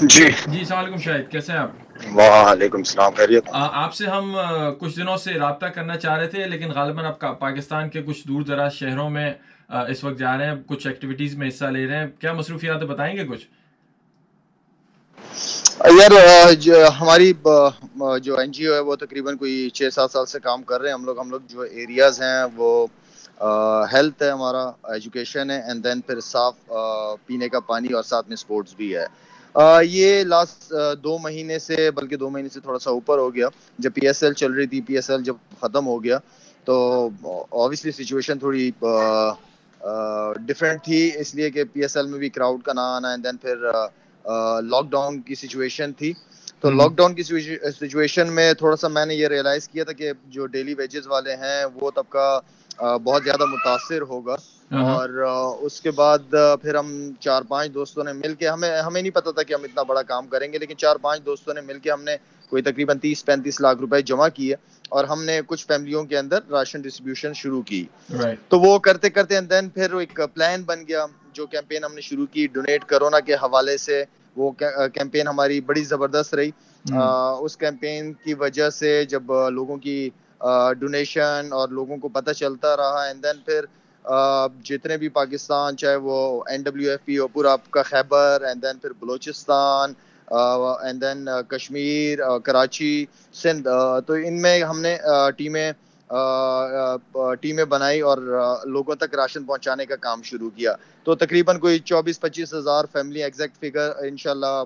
جی۔ جی السلام علیکم شاہد کیسے ہیں آپ؟ وعلیکم السلام خیریت۔ آپ سے ہم کچھ دنوں سے رابطہ کرنا چاہ رہے تھے لیکن غالباً آپ پاکستان کے کچھ دور دراز شہروں میں اس وقت جا رہے ہیں کچھ ایکٹیویٹیز میں حصہ لے رہے ہیں۔ کیا مصروفیات بتائیں گے کچھ؟ یار ہماری جو این جی او ہے وہ تقریباً کوئی چھ سات سال سے کام کر رہے ہیں۔ ہم لوگ ہم لوگ جو ایریاز ہیں وہ ہیلتھ ہے ہمارا ایجوکیشن ہے اینڈ دین پھر صاف پینے کا پانی اور ساتھ میں اسپورٹس بھی ہے۔ یہ لاسٹ دو مہینے سے بلکہ دو مہینے سے تھوڑا سا اوپر ہو گیا۔ جب پی ایس ایل چل رہی تھی پی ایس ایل جب ختم ہو گیا تو آبویسلی سچویشن تھوڑی ڈفرینٹ تھی۔ اس لیے کہ پی ایس ایل میں بھی کراؤڈ کا نہ آنا اینڈ دین پھر لاک ڈاؤن کی سچویشن تھی۔ تو لاک ڈاؤن کی سچویشن میں تھوڑا سا میں نے یہ ریئلائز کیا تھا کہ جو ڈیلی ویجز والے ہیں وہ طبقہ بہت زیادہ متاثر ہوگا۔ اور اس کے بعد پھر ہم چار پانچ دوستوں نے مل کے ہمیں ہمیں نہیں پتا تھا کہ ہم اتنا بڑا کام کریں گے لیکن چار پانچ دوستوں نے مل کے ہم نے کوئی تقریباً تیس پینتیس لاکھ روپے جمع کیے اور ہم نے کچھ فیملیوں کے اندر راشن ڈسٹریبیوشن شروع کی۔ تو وہ کرتے کرتے دین پھر ایک پلان بن گیا جو کیمپین ہم نے شروع کی ڈونیٹ کرونا کے حوالے سے۔ وہ کیمپین ہماری بڑی زبردست رہی۔ اس کیمپین کی وجہ سے جب لوگوں کی ڈونیشن اور لوگوں کو پتہ چلتا رہا اینڈ دین پھر جتنے بھی پاکستان، چاہے وہ این ڈبلیو ایف پی ہو، پورا آپ کا خیبر اینڈ دین پھر بلوچستان اینڈ دین کشمیر کراچی، سندھ تو ان میں ہم نے ٹیمیں ٹیمیں بنائی اور لوگوں تک راشن پہنچانے کا کام شروع کیا۔ تو تقریباً کوئی چوبیس پچیس ہزار فیملی ایگزیکٹ فگر ان شاء اللہ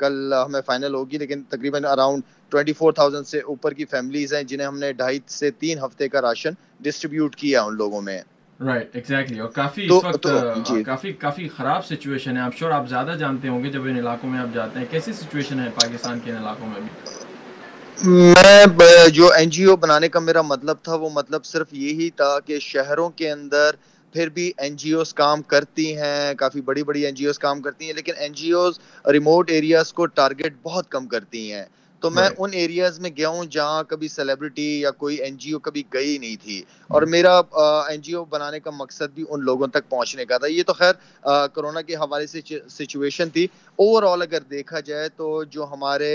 کل ہمیں فائنل ہوگی، لیکن تقریباً اراؤنڈ ٹوئنٹی فور تھاؤزینڈ سے اوپر کی فیملیز ہیں، جنہیں ہم نے ڈھائی سے تین ہفتے کا راشن ڈسٹریبیوٹ کیا ان لوگوں میں۔ رائٹ اور کافی اس وقت جی۔ کافی کافی خراب سچویشن ہے۔ آپ شور آپ زیادہ جانتے ہوں گے جب ان علاقوں میں آپ جاتے ہیں۔ کیسی سچویشن ہے پاکستان کے ان علاقوں میں بھی میں جو این جی او بنانے کا میرا مطلب تھا وہ مطلب صرف یہی تھا کہ شہروں کے اندر پھر بھی این جی اوز کام کرتی ہیں۔ کافی بڑی بڑی این جی اوز کام کرتی ہیں لیکن N G Os remote areas کو ٹارگیٹ بہت کم کرتی ہیں۔ تو میں ان ایریاز میں گیا ہوں جہاں کبھی سیلیبریٹی یا کوئی این جی او کبھی گئی نہیں تھی اور میرا این جی او بنانے کا مقصد بھی ان لوگوں تک پہنچنے کا تھا۔ یہ تو خیر کرونا کے حوالے سے سچویشن تھی۔ اوور آل اگر دیکھا جائے تو جو ہمارے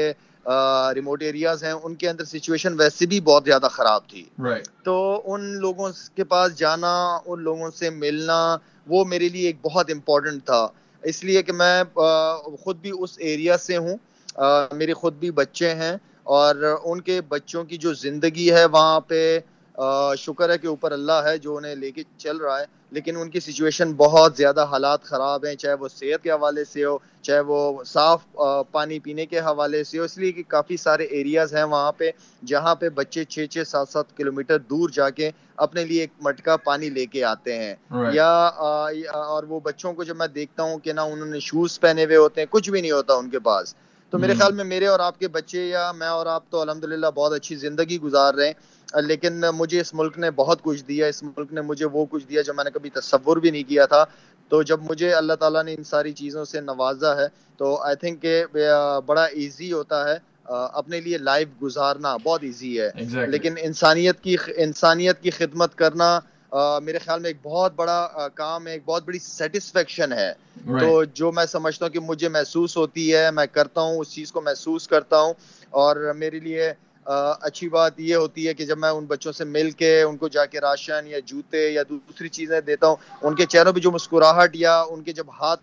ریموٹ ایریاز ہیں ان کے اندر سچویشن ویسے بھی بہت زیادہ خراب تھی۔ تو ان لوگوں کے پاس جانا ان لوگوں سے ملنا وہ میرے لیے ایک بہت امپورٹنٹ تھا۔ اس لیے کہ میں خود بھی اس ایریا سے ہوں۔ میرے خود بھی بچے ہیں اور ان کے بچوں کی جو زندگی ہے وہاں پہ شکر ہے کہ اوپر اللہ ہے جو انہیں لے کے چل رہا ہے لیکن ان کی سچویشن بہت زیادہ حالات خراب ہیں چاہے وہ صحت کے حوالے سے ہو چاہے وہ صاف پانی پینے کے حوالے سے ہو اس لیے کہ کافی سارے ایریاز ہیں وہاں پہ جہاں پہ بچے چھ چھ سات سات کلو میٹر دور جا کے اپنے لیے ایک مٹکا پانی لے کے آتے ہیں۔ یا اور وہ بچوں کو جب میں دیکھتا ہوں کہ نہ انہوں نے شوز پہنے ہوئے ہوتے ہیں کچھ بھی نہیں ہوتا ان کے پاس۔ تو میرے خیال میں میرے اور آپ کے بچے یا میں اور آپ تو الحمد للہ بہت اچھی زندگی گزار رہے ہیں۔ لیکن مجھے اس ملک نے بہت کچھ دیا اس ملک نے مجھے وہ کچھ دیا جو میں نے کبھی تصور بھی نہیں کیا تھا۔ تو جب مجھے اللہ تعالیٰ نے ان ساری چیزوں سے نوازا ہے تو آئی تھنک کہ بڑا ایزی ہوتا ہے اپنے لیے لائف گزارنا بہت ایزی ہے۔ لیکن انسانیت کی انسانیت کی خدمت کرنا میرے خیال میں ایک بہت بڑا کام ہے ایک بہت بڑی سیٹسفیکشن ہے۔ تو جو میں سمجھتا ہوں کہ مجھے محسوس ہوتی ہے میں کرتا ہوں اس چیز کو محسوس کرتا ہوں۔ اور میرے لیے اچھی بات یہ ہوتی ہے کہ جب میں ان بچوں سے مل کے ان کو جا کے راشن یا جوتے یا دوسری چیزیں دیتا ہوں ان کے چہروں پہ جو مسکراہٹ یا ان کے جب ہاتھ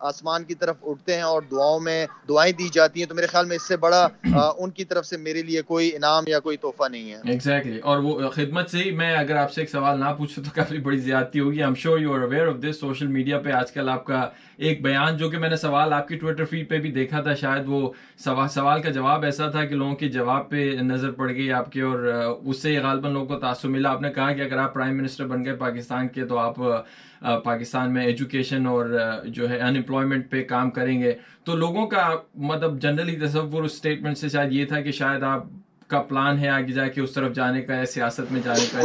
آسمان کی طرف اٹھتے ہیں اور دعاؤں میں دعائیں دی جاتی ہیں، تو میرے خیال میں اس سے بڑا ان کی طرف سے میرے لیے کوئی انعام یا کوئی تحفہ نہیں ہے۔ Exactly exactly. اور وہ خدمت سے ہی میں اگر آپ سے ایک سوال نہ پوچھوں تو کافی بڑی زیادتی ہوگی۔ I'm sure you are aware of this social media پہ آج کل آپ کا ایک بیان، جو کہ میں نے سوال آپ کی ٹویٹر فیڈ پہ بھی دیکھا تھا، شاید وہ سوال کا جواب ایسا تھا کہ لوگوں کے جواب پہ نظر پڑ گئی آپ کے اور اس سے غالباً لوگوں کو تاثر ملا۔ آپ نے کہا کہ اگر آپ پرائم منسٹر بن گئے پاکستان کے، تو آپ پاکستان میں ایجوکیشن اور جو ہے انمپلائمنٹ پہ کام کریں گے۔ تو لوگوں کا مطلب جنرلی تصور اس اسٹیٹمنٹ سے شاید یہ تھا کہ شاید آپ کا پلان ہے آگے جا کے اس طرف جانے کا یا سیاست میں جانے کا۔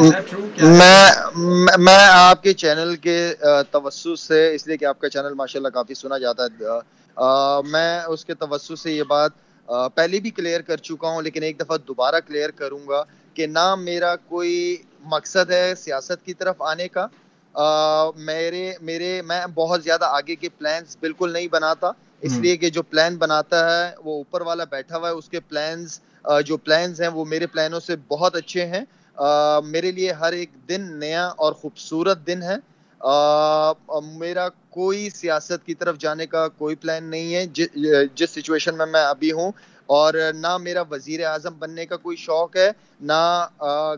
میں میں آپ کے چینل کے توسط سے، اس لیے کہ آپ کا چینل ماشاء اللہ کافی سنا جاتا ہے۔ میں اس کے توسط سے یہ بات پہلے بھی کلیئر کر چکا ہوں، لیکن ایک دفعہ دوبارہ کلیئر کروں گا کہ نہ میرا کوئی مقصد ہے سیاست کی طرف آنے کا۔ میرے میرے میں بہت زیادہ آگے کے پلانس بالکل نہیں بناتا۔ اس لیے کہ جو پلان بناتا ہے وہ اوپر والا بیٹھا ہوا ہے اس کے پلانس جو پلانس ہیں وہ میرے پلانوں سے بہت اچھے ہیں۔ میرے لیے ہر ایک دن نیا اور خوبصورت دن ہے۔ میرا کوئی سیاست کی طرف جانے کا کوئی پلان نہیں ہے۔ جس سچویشن میں میں ابھی ہوں اور نہ میرا وزیر اعظم بننے کا کوئی شوق ہے نہ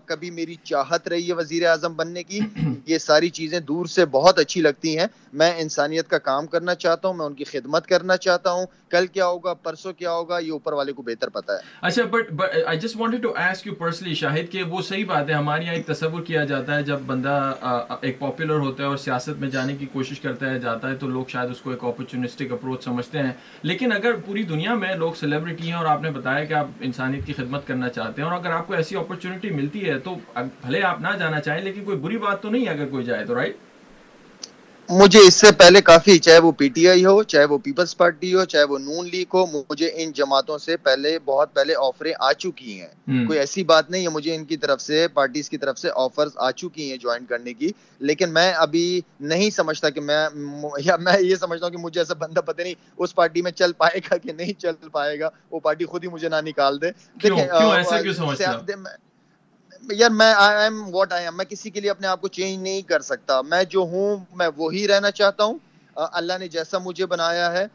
کبھی میری چاہت رہی ہے وزیر اعظم بننے کی۔ یہ ساری چیزیں دور سے بہت اچھی لگتی ہیں۔ میں انسانیت کا کام کرنا چاہتا ہوں میں ان کی خدمت کرنا چاہتا ہوں۔ کل کیا ہوگا پرسوں کیا ہوگا یہ اوپر والے کو بہتر پتا ہے۔ اچھا but I just wanted to ask you personally Shahid کہ وہ صحیح بات ہے ہمارے یہاں ایک تصور کیا جاتا ہے جب بندہ ایک پاپولر ہوتا ہے اور سیاست میں جانے کی کوشش کرتا ہے جاتا ہے تو لوگ شاید اس کو ایک اپرچونسٹک اپروچ سمجھتے ہیں۔ لیکن اگر پوری دنیا میں لوگ سیلیبریٹی ہیں اور آپ نے بتایا کہ آپ انسانیت کی خدمت کرنا چاہتے ہیں اور اگر آپ کو ایسی اپرچونٹی ملتی ہے تو بھلے آپ نہ جانا چاہیں لیکن کوئی بری بات تو نہیں ہے اگر کوئی جائے تو رائٹ مجھے اس سے پہلے کافی چاہے وہ پی ٹی آئی ہو چاہے وہ پیپلز پارٹی ہو چاہے وہ نون لیگ ہو مجھے ان جماعتوں سے پہلے بہت پہلے آفریں آ چکی ہیں۔ کوئی ایسی بات نہیں ہے مجھے ان کی طرف سے پارٹیز کی طرف سے آفرز آ چکی ہیں جوائن کرنے کی۔ لیکن میں ابھی نہیں سمجھتا کہ میں یا میں یہ سمجھتا ہوں کہ مجھے ایسا بندہ پتہ نہیں اس پارٹی میں چل پائے گا کہ نہیں چل پائے گا۔ وہ پارٹی خود ہی مجھے نہ نکال دے۔ دیکھیں یار میں I am what I am میں کسی کے لیے اپنے آپ کو چینج نہیں کر سکتا. میں جو ہوں، میں وہی رہنا چاہتا ہوں. اللہ نے جیسا مجھے بنایا ہے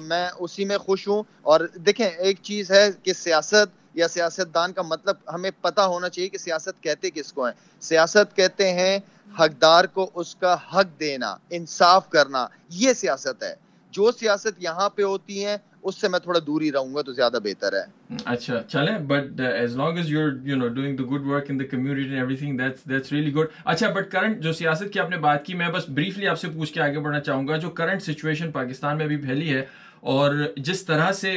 میں اسی میں خوش ہوں. اور دیکھیں، ایک چیز ہے کہ سیاست، یا سیاست دان کا مطلب ہمیں پتہ ہونا چاہیے کہ سیاست کہتے کس کو ہیں. سیاست کہتے ہیں حقدار کو اس کا حق دینا، انصاف کرنا. یہ سیاست ہے. جو سیاست یہاں پہ ہوتی ہیں اس سے میں تھوڑا دور ہی رہوں گا تو زیادہ بہتر ہے۔ اچھا چلیں but as long as you you know doing the good work in the community everything that's that's really good اچھا بٹ کرنٹ جو سیاست کی آپ نے بات کی، میں بس بریفلی آپ سے پوچھ کے آگے بڑھنا چاہوں گا، جو کرنٹ سچویشن پاکستان میں ابھی پھیلی ہے، اور جس طرح سے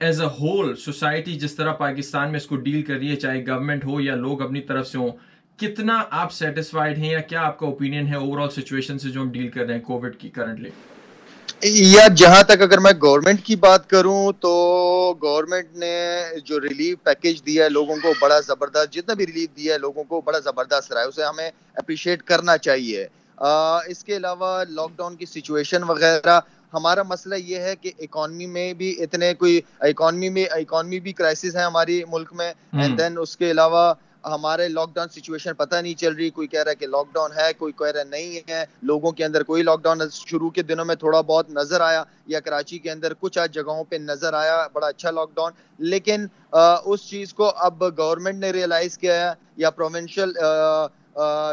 ایز اے ہول سوسائٹی جس طرح پاکستان میں اس کو ڈیل کر رہی ہے، چاہے گورنمنٹ ہو یا لوگ اپنی طرف سے ہوں، کتنا آپ سیٹسفائڈ ہیں یا کیا آپ کا اوپینین ہے اوور آل سچویشن سے جو ہم ڈیل کر رہے ہیں کووڈ کی کرنٹلی یا جہاں تک اگر میں گورنمنٹ کی بات کروں تو گورنمنٹ نے جو ریلیف پیکج دیا ہے لوگوں کو بڑا زبردست جتنا بھی ریلیف دیا ہے لوگوں کو بڑا زبردست رہا ہے اسے ہمیں اپریشیٹ کرنا چاہیے۔ اس کے علاوہ لاک ڈاؤن کی سچویشن وغیرہ ہمارا مسئلہ یہ ہے کہ اکانومی میں بھی اتنے کوئی اکانومی میں اکانومی بھی کرائسس ہے ہماری ملک میں۔ اینڈ دین اس کے علاوہ ہمارے لاک ڈاؤن سچویشن پتہ نہیں چل رہی، کوئی کہہ رہا ہے کہ لاک ڈاؤن ہے، کوئی کہہ رہا نہیں ہے۔ لوگوں کے اندر کوئی لاک ڈاؤن شروع کے دنوں میں تھوڑا بہت نظر آیا یا کراچی کے اندر کچھ آج جگہوں پہ نظر آیا، بڑا اچھا لاک ڈاؤن لیکن اس چیز کو اب گورنمنٹ نے ریئلائز کیا ہے یا پروونشل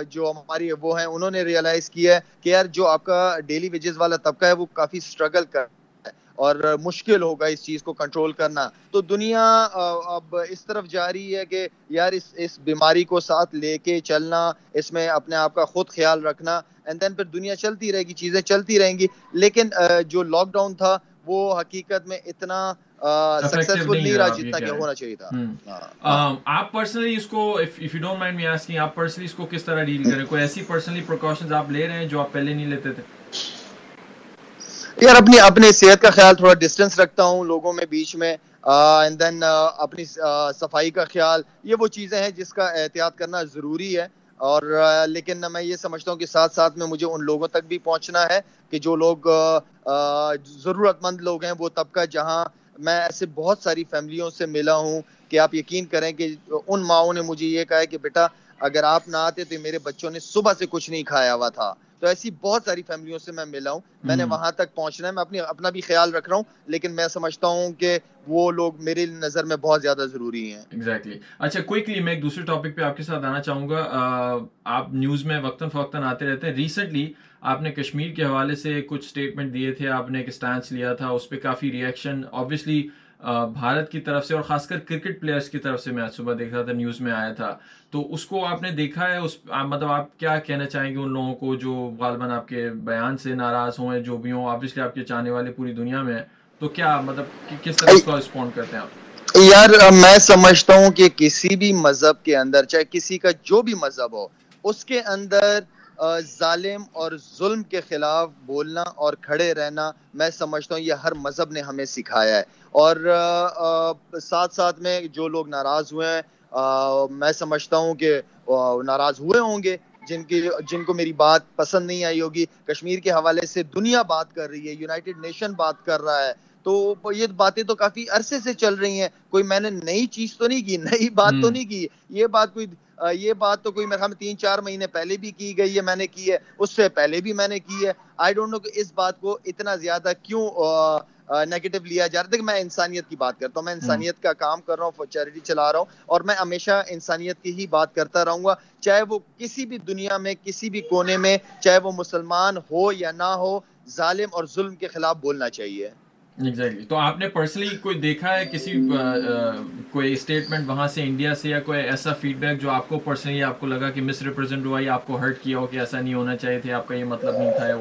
جو ہماری وہ ہیں، انہوں نے ریئلائز کیا ہے کہ یار جو آپ کا ڈیلی ویجز والا طبقہ ہے، وہ کافی اسٹرگل کر اور مشکل ہوگا اس چیز کو کنٹرول کرنا۔ تو دنیا اب اس طرف جا رہی ہے کہ یار اس اس بیماری کو ساتھ لے کے چلنا اس میں اپنے آپ کا خود خیال رکھنا اینڈ دین پھر دنیا چلتی رہے گی چیزیں چلتی رہیں گی۔ لیکن جو لاک ڈاؤن تھا وہ حقیقت میں اتنا سکسیسفل نہیں رہا جتنا کہ ہونا چاہیے تھا۔ آپ پرسنلی اس کو if you don't mind me asking آپ پرسنلی اس کو کس طرح ڈیل کریں؟ کوئی ایسی پرسنلی پریکاشنز آپ لے رہے ہیں جو آپ پہلے نہیں لیتے تھے؟ یار، اپنی اپنے صحت کا خیال تھوڑا ڈسٹینس رکھتا ہوں، لوگوں میں بیچ میں اینڈ دین اپنی صفائی کا خیال، یہ وہ چیزیں ہیں جس کا احتیاط کرنا ضروری ہے۔ اور لیکن میں یہ سمجھتا ہوں کہ ساتھ ساتھ میں مجھے ان لوگوں تک بھی پہنچنا ہے کہ جو لوگ ضرورت مند لوگ ہیں، وہ طبقہ جہاں میں ایسے بہت ساری فیملیوں سے ملا ہوں کہ آپ یقین کریں کہ ان ماؤں نے مجھے یہ کہا ہے کہ بیٹا، اگر آپ نہ آتے تو میرے بچوں نے صبح سے کچھ نہیں کھایا ہوا تھا۔ تو ایسی بہت ساری فیملیوں سے میں ملا ہوں۔ میں نے وہاں تک پہنچنا ہے۔ میں اپنی اپنا بھی خیال رکھ رہا ہوں لیکن میں سمجھتا ہوں کہ وہ لوگ میرے نظر میں بہت زیادہ ضروری ہیں۔ ایگزیکٹلی اچھا کوئکلی میں ایک دوسرے ٹاپک پہ آپ کے ساتھ آنا چاہوں گا۔ آپ نیوز میں وقتاً فوقتاً آتے رہتے ہیں۔ ریسنٹلی آپ نے کشمیر کے حوالے سے کچھ اسٹیٹمنٹ دیے تھے۔ آپ نے ایک اسٹانس لیا تھا اس پہ کافی ریئیکشن آبویسلی بھارت کی طرف سے اور خاص کر کرکٹ پلیئرس کی طرف سے میں آج صبح دیکھ رہا تھا نیوز میں آیا تھا۔ تو اس کو آپ نے دیکھا ہے؟ اس مطلب آپ کیا کہنا چاہیں گے ان لوگوں کو جو غالباً آپ کے بیان سے ناراض ہوں جو بھی ہوں؟ آبویسلی آپ کے چاہنے والے پوری دنیا میں۔ تو کیا مطلب کس طرح اس کا رسپونڈ کرتے ہیں آپ؟ یار میں سمجھتا ہوں کہ کسی بھی مذہب کے اندر، چاہے کسی کا جو بھی مذہب ہو، اس کے اندر ظالم اور ظلم کے خلاف بولنا اور کھڑے رہنا، میں سمجھتا ہوں یہ ہر مذہب نے ہمیں سکھایا ہے۔ اور ساتھ ساتھ میں جو لوگ ناراض ہوئے ہیں میں سمجھتا ہوں کہ ناراض ہوئے ہوں گے جن کی جن کو میری بات پسند نہیں آئی ہوگی کشمیر کے حوالے سے دنیا بات کر رہی ہے یونائٹڈ نیشن بات کر رہا ہے تو یہ باتیں تو کافی عرصے سے چل رہی ہیں کوئی میں نے نئی چیز تو نہیں کی نئی بات تو نہیں کی یہ بات کوئی یہ بات تو کوئی میرے تین چار مہینے پہلے بھی کی گئی ہے میں نے کی ہے اس سے پہلے بھی میں نے کی ہے آئی ڈونٹ نو کہ اس بات کو اتنا زیادہ کیوں نیگیٹو لیا جا رہا ہے۔ میں انسانیت کی بات کرتا ہوں میں انسانیت کا کام کر رہا ہوں چیریٹی چلا رہا ہوں اور میں ہمیشہ انسانیت کی ہی بات کرتا رہوں گا۔ چاہے وہ کسی بھی دنیا میں کسی بھی کونے میں چاہے وہ مسلمان ہو یا نہ ہو ظالم اور ظلم کے خلاف بولنا چاہیے۔ ایگزیکٹلی تو آپ نے پرسنلی کوئی دیکھا ہے کسی کوئی اسٹیٹمنٹ وہاں سے انڈیا سے یا کوئی ایسا فیڈ بیک جو آپ کو پرسنلی آپ کو لگا کہ مس ریپرزینٹ ہوا یا آپ کو ہرٹ کیا ہو کہ ایسا نہیں ہونا چاہیے تھے آپ کا یہ مطلب نہیں تھا یا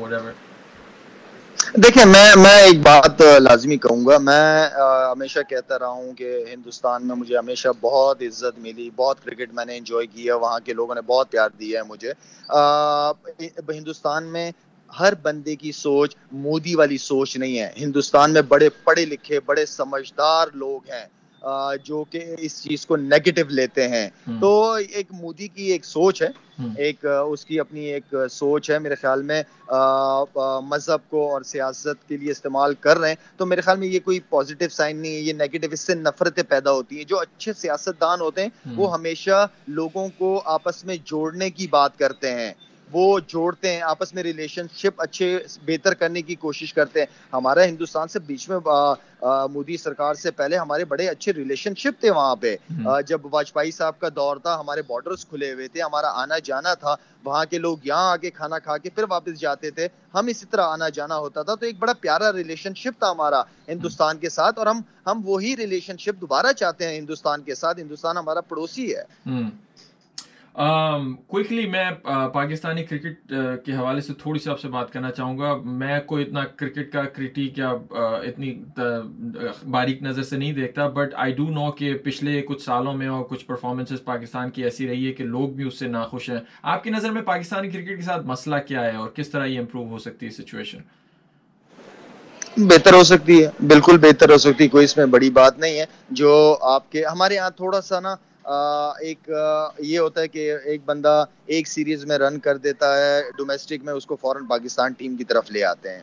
دیکھیں، میں میں ایک بات لازمی کہوں گا۔ میں ہمیشہ کہتا رہا ہوں کہ ہندوستان میں مجھے ہمیشہ بہت عزت ملی، بہت کرکٹ میں نے انجوائے کیا، وہاں کے لوگوں نے بہت پیار دیا ہے مجھے۔ ہندوستان میں ہر بندے کی سوچ مودی والی سوچ نہیں ہے۔ ہندوستان میں بڑے پڑھے لکھے، بڑے سمجھدار لوگ ہیں۔ جو کہ اس چیز کو نیگیٹو لیتے ہیں۔ تو ایک مودی کی ایک سوچ ہے۔ ایک اس کی اپنی ایک سوچ ہے۔ میرے خیال میں مذہب کو اور سیاست کے لیے استعمال کر رہے ہیں۔ تو میرے خیال میں یہ کوئی پازیٹیو سائن نہیں ہے۔ یہ نیگیٹو اس سے نفرتیں پیدا ہوتی ہیں۔ جو اچھے سیاست دان ہوتے ہیں وہ ہمیشہ لوگوں کو آپس میں جوڑنے کی بات کرتے ہیں۔ وہ جوڑتے ہیں آپس میں ریلیشن شپ اچھے بہتر کرنے کی کوشش کرتے ہیں۔ ہمارا ہندوستان سے بیچ میں مودی سرکار سے پہلے ہمارے بڑے اچھے ریلیشن شپ تھے وہاں پہ۔ جب واجپئی صاحب کا دور تھا ہمارے بارڈرز کھلے ہوئے تھے ہمارا آنا جانا تھا۔ وہاں کے لوگ یہاں آ کے کھانا کھا کے پھر واپس جاتے تھے۔ ہم اسی طرح آنا جانا ہوتا تھا۔ تو ایک بڑا پیارا ریلیشن شپ تھا ہمارا ہندوستان کے ساتھ۔ اور ہم ہم وہی ریلیشن شپ دوبارہ چاہتے ہیں ہندوستان کے ساتھ۔ ہندوستان ہمارا پڑوسی ہے۔ Um, کوئکلی میں uh, پاکستانی کرکٹ uh, کے حوالے سے تھوڑی سی آپ سے بات کرنا چاہوں گا. میں کوئی اتنا کرکٹ کا کریٹک یا uh, اتنی باریک نظر سے نہیں دیکھتا بٹ آئی ڈو نو کہ پچھلے کچھ سالوں میں اور کچھ پرفارمنسز پاکستان کی ایسی رہی ہے کہ لوگ بھی اس سے ناخوش ہیں. آپ کی نظر میں پاکستانی کرکٹ کے ساتھ مسئلہ کیا ہے اور کس طرح یہ امپروو ہو سکتی ہے سچویشن بہتر ہو سکتی ہے. بالکل بہتر ہو سکتی کوئی اس میں بڑی بات نہیں ہے. جو آپ کے، ہمارے یہاں تھوڑا سا نا ایک یہ ہوتا ہے کہ ایک بندہ ایک سیریز میں رن کر دیتا ہے ڈومیسٹک میں اس کو فوراً پاکستان ٹیم کی طرف لے آتے ہیں۔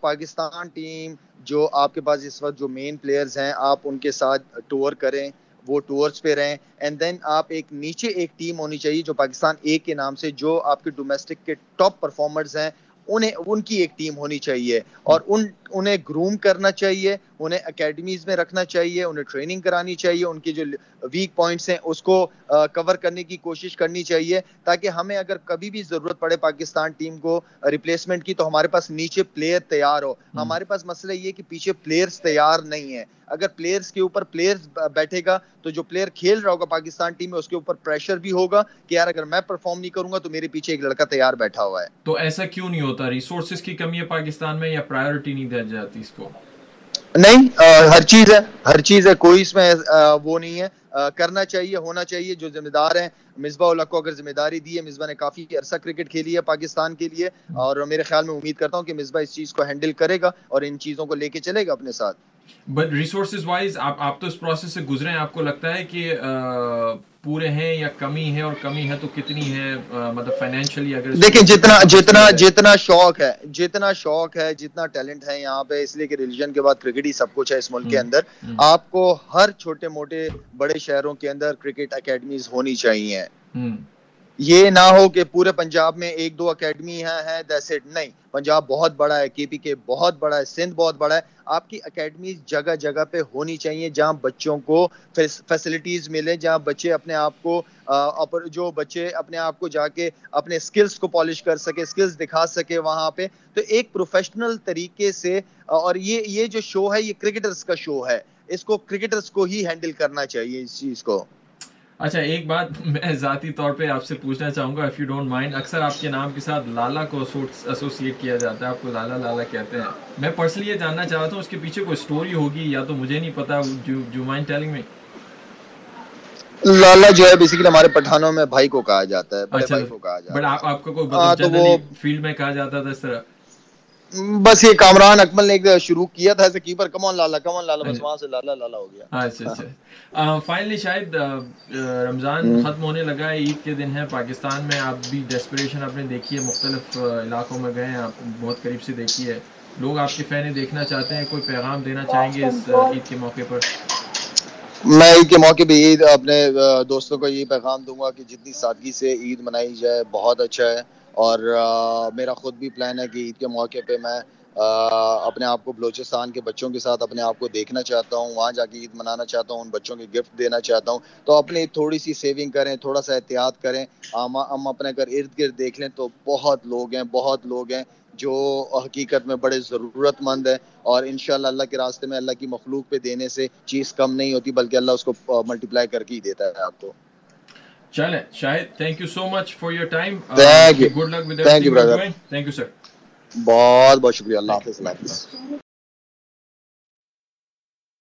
پاکستان ٹیم جو آپ کے پاس اس وقت جو مین پلیئرز ہیں آپ ان کے ساتھ ٹور کریں وہ ٹورس پہ رہیں۔ اینڈ دین آپ ایک نیچے ایک ٹیم ہونی چاہیے جو پاکستان اے کے نام سے جو آپ کے ڈومیسٹک کے ٹاپ پرفارمرز ہیں انہیں ان کی ایک ٹیم ہونی چاہیے۔ اور ان انہیں گروم کرنا چاہیے انہیں اکیڈمیز میں رکھنا چاہیے انہیں ٹریننگ کرانی چاہیے ان کی جو ویک پوائنٹس ہیں اس کو کور کرنے کی کوشش کرنی چاہیے تاکہ ہمیں اگر کبھی بھی ضرورت پڑے پاکستان ٹیم کو ریپلیسمنٹ کی تو ہمارے پاس نیچے پلیئر تیار ہو۔ ہمارے پاس مسئلہ یہ کہ پیچھے پلیئرز تیار نہیں ہے اگر پلیئرز کے اوپر پلیئرز بیٹھے گا تو جو پلیئر کھیل رہا ہوگا پاکستان ٹیم میں اس کے اوپر پریشر بھی ہوگا کہ یار اگر میں پرفارم نہیں کروں گا تو میرے پیچھے ایک لڑکا تیار بیٹھا ہوا ہے۔ تو ایسا کیوں نہیں ہوتا؟ ریسورسز کی کمی ہے پاکستان میں یا پرائیورٹی نہیں دی جاتی اس کو؟ نہیں ہر چیز ہے، ہر چیز ہے، کوئی اس میں وہ نہیں ہے۔ کرنا چاہیے، ہونا چاہیے، جو ذمہ دار ہیں، مصباح اللہ کو اگر ذمہ داری دی ہے، مصباح نے کافی عرصہ کرکٹ کھیلی ہے پاکستان کے لیے۔ اور میرے خیال میں امید کرتا ہوں کہ مصباح اس چیز کو ہینڈل کرے گا اور ان چیزوں کو لے کے چلے گا اپنے ساتھ۔ بٹ ریسورسز وائز آپ آپ تو اس پروسیس سے گزرے ہیں، آپ کو لگتا ہے کہ پورے ہیں یا کمی ہے اور کمی ہے تو کتنی ہے مطلب فائنینشلی اگر دیکھیں جتنا جتنا جتنا شوق ہے جتنا شوق ہے جتنا ٹیلنٹ ہے یہاں پہ اس لیے کہ ریلیجن کے بعد کرکٹ ہی سب کچھ ہے اس ملک کے اندر آپ کو ہر چھوٹے موٹے بڑے شہروں کے اندر کرکٹ اکیڈمیز ہونی چاہیے۔ یہ نہ ہو کہ پورے پنجاب میں ایک دو اکیڈمی ہیں دیسٹ نہیں، پنجاب بہت بڑا ہے کے پی کے بہت بڑا ہے سندھ بہت بڑا ہے۔ آپ کی اکیڈمی جگہ جگہ پہ ہونی چاہیے جہاں بچوں کو فیسلٹیز ملے جہاں بچے اپنے آپ کو جو بچے اپنے آپ کو جا کے اپنے سکلز کو پالش کر سکے سکلز دکھا سکے وہاں پہ۔ تو ایک پروفیشنل طریقے سے اور یہ یہ جو شو ہے، یہ کرکٹرز کا شو ہے۔ اس کو کرکٹرز کو ہی ہینڈل کرنا چاہیے، اس چیز کو۔ اچھا ایک بات میں ذاتی طور پہ آپ سے پوچھنا چاہوں گا اف یو ڈونٹ مائنڈ اکثر آپ کے نام کے ساتھ لالا کو ایسوسیٹ کیا جاتا ہے؟ آپ کو لالا لالا کہتے ہیں۔ میں پرسنلی یہ جاننا چاہتا ہوں اس کے پیچھے کوئی اسٹوری ہوگی یا تو مجھے نہیں پتا جو مائنڈ ٹیلنگ میں لالا جو ہے بیسیکلی ہمارے پٹھانوں میں بھائی کو کہا جاتا ہے بڑے اچھا بھائی کو کہا جاتا بٹ آپ آپ کو کوئی فیلڈ میں کہا جاتا تھا اس طرح؟ بس یہ کامران اکمل نے ایک شروع کیا تھا ایسے کیپر کمون لالا کمون لالا بس وہاں سے لالا لالا ہو گیا۔ اچھا اچھا فائنلی شاید رمضان ختم ہونے لگا ہے عید کے دن ہے پاکستان میں آپ بھی ڈیسپریشن آپ نے دیکھی ہے مختلف علاقوں میں گئے ہیں آپ بہت قریب سے دیکھی ہے۔ لوگ آپ کے فین دیکھنا چاہتے ہیں کوئی پیغام دینا چاہیں گے اس عید کے موقع پر؟ میں عید کے موقع پہ عید اپنے دوستوں کو یہ پیغام دوں گا کہ جتنی سادگی سے عید منائی جائے بہت اچھا ہے۔ اور میرا خود بھی پلان ہے کہ عید کے موقع پہ میں اپنے آپ کو بلوچستان کے بچوں کے ساتھ اپنے آپ کو دیکھنا چاہتا ہوں، وہاں جا کے عید منانا چاہتا ہوں، ان بچوں کے گفٹ دینا چاہتا ہوں۔ تو اپنی تھوڑی سی سیونگ کریں، تھوڑا سا احتیاط کریں۔ ہم اپنے گھر ارد گرد دیکھ لیں تو بہت لوگ ہیں، بہت لوگ ہیں جو حقیقت میں بڑے ضرورت مند ہیں۔ اور انشاءاللہ اللہ کے راستے میں اللہ کی مخلوق پہ دینے سے چیز کم نہیں ہوتی، بلکہ اللہ اس کو ملٹیپلائی کر کے ہی دیتا ہے آپ کو۔ چلیں Shahid thank you so much for your time good luck with thank you brother thank you sir بہت بہت شکریہ اللہ حافظ اللہ حافظ